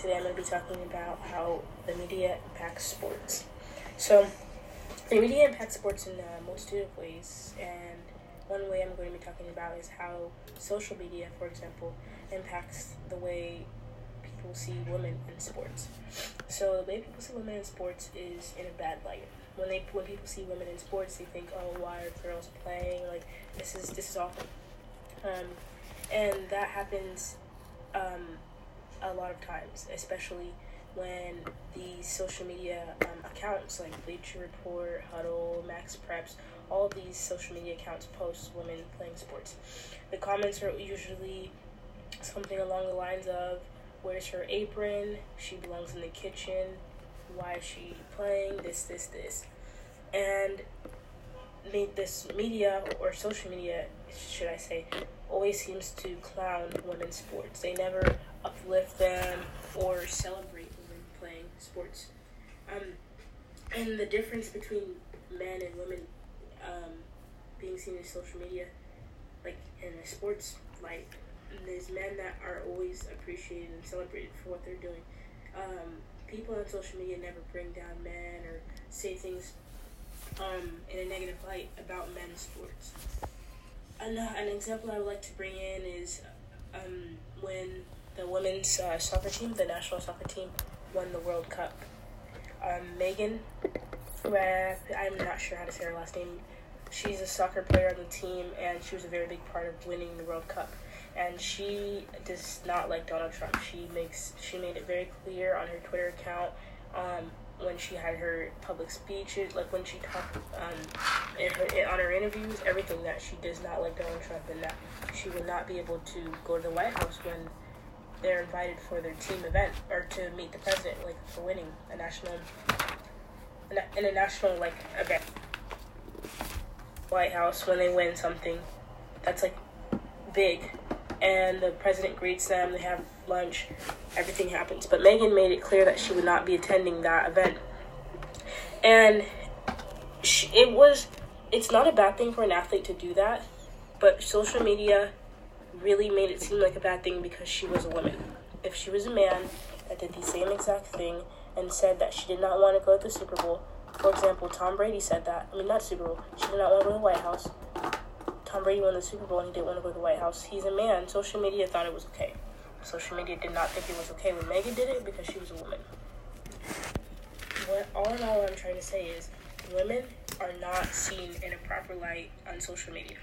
Today I'm going to be talking about how the media impacts sports. So, the media impacts sports in a multitude of ways, and one way I'm going to be talking about is how social media, for example, impacts the way people see women in sports. So, the way people see women in sports is in a bad light. When they when people see women in sports, they think, "Oh, why are girls playing? Like this is this is awful." Um, and that happens um, a lot of times, especially when the social media um, accounts like Bleacher Report, Hudl, Max Preps, all of these social media accounts post women playing sports. The comments are usually something along the lines of, Where's her apron? She belongs in the kitchen. Why is she playing? This, this, this. And this media or social media, should I say, always seems to clown women's sports. They never uplift them or celebrate women playing sports. Um, and the difference between men and women um, being seen in social media, like in a sports light, there's men that are always appreciated and celebrated for what they're doing. Um, people on social media never bring down men or say things um, in a negative light about men's sports. An, an example I would like to bring in is um, when the women's uh, soccer team, the national soccer team, won the World Cup. Um, Megan, I'm not sure how to say her last name. She's a soccer player on the team, and she was a very big part of winning the World Cup. And she does not like Donald Trump. She makes she made it very clear on her Twitter account um, when she had her public speeches, like when she talked um, in her, in, on her interviews, everything that she does not like Donald Trump and that she will not be able to go to the White House when they're invited for their team event or to meet the president, like for winning a national in a national like event. White House when they win something that's like big and the president greets them, they have lunch, everything happens. But Megan made it clear that she would not be attending that event. And she, it was, it's not a bad thing for an athlete to do that, but social media really made it seem like a bad thing because she was a woman. If she was a man that did the same exact thing and said that she did not want to go to the Super Bowl, for example, Tom Brady said that. I mean, not Super Bowl. She did not want to go to the White House. Tom Brady won the Super Bowl and he didn't want to go to the White House. He's a man. Social media thought it was okay. Social media did not think it was okay when Megan did it because she was a woman. What all in all, I'm trying to say is women are not seen in a proper light on social media.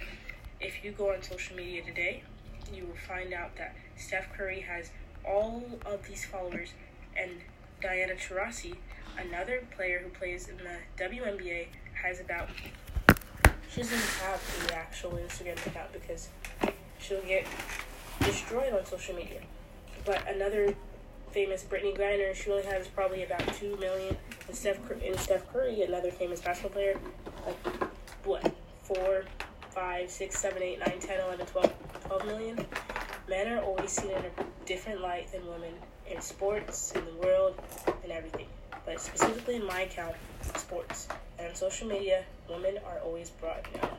If you go on social media today, you will find out that Steph Curry has all of these followers and Diana Taurasi, another player who plays in the WNBA, has about she doesn't have the actual Instagram account because she'll get destroyed on social media. But another famous Brittney Griner, she only has probably about two million. And Steph, and Steph Curry, another famous basketball player, like what, four, five, six, seven, eight, nine, ten, eleven, twelve, twelve million. Men are always seen in a different light than women in sports, in the world, and everything. But specifically in my account, sports. And on social media, women are always brought down.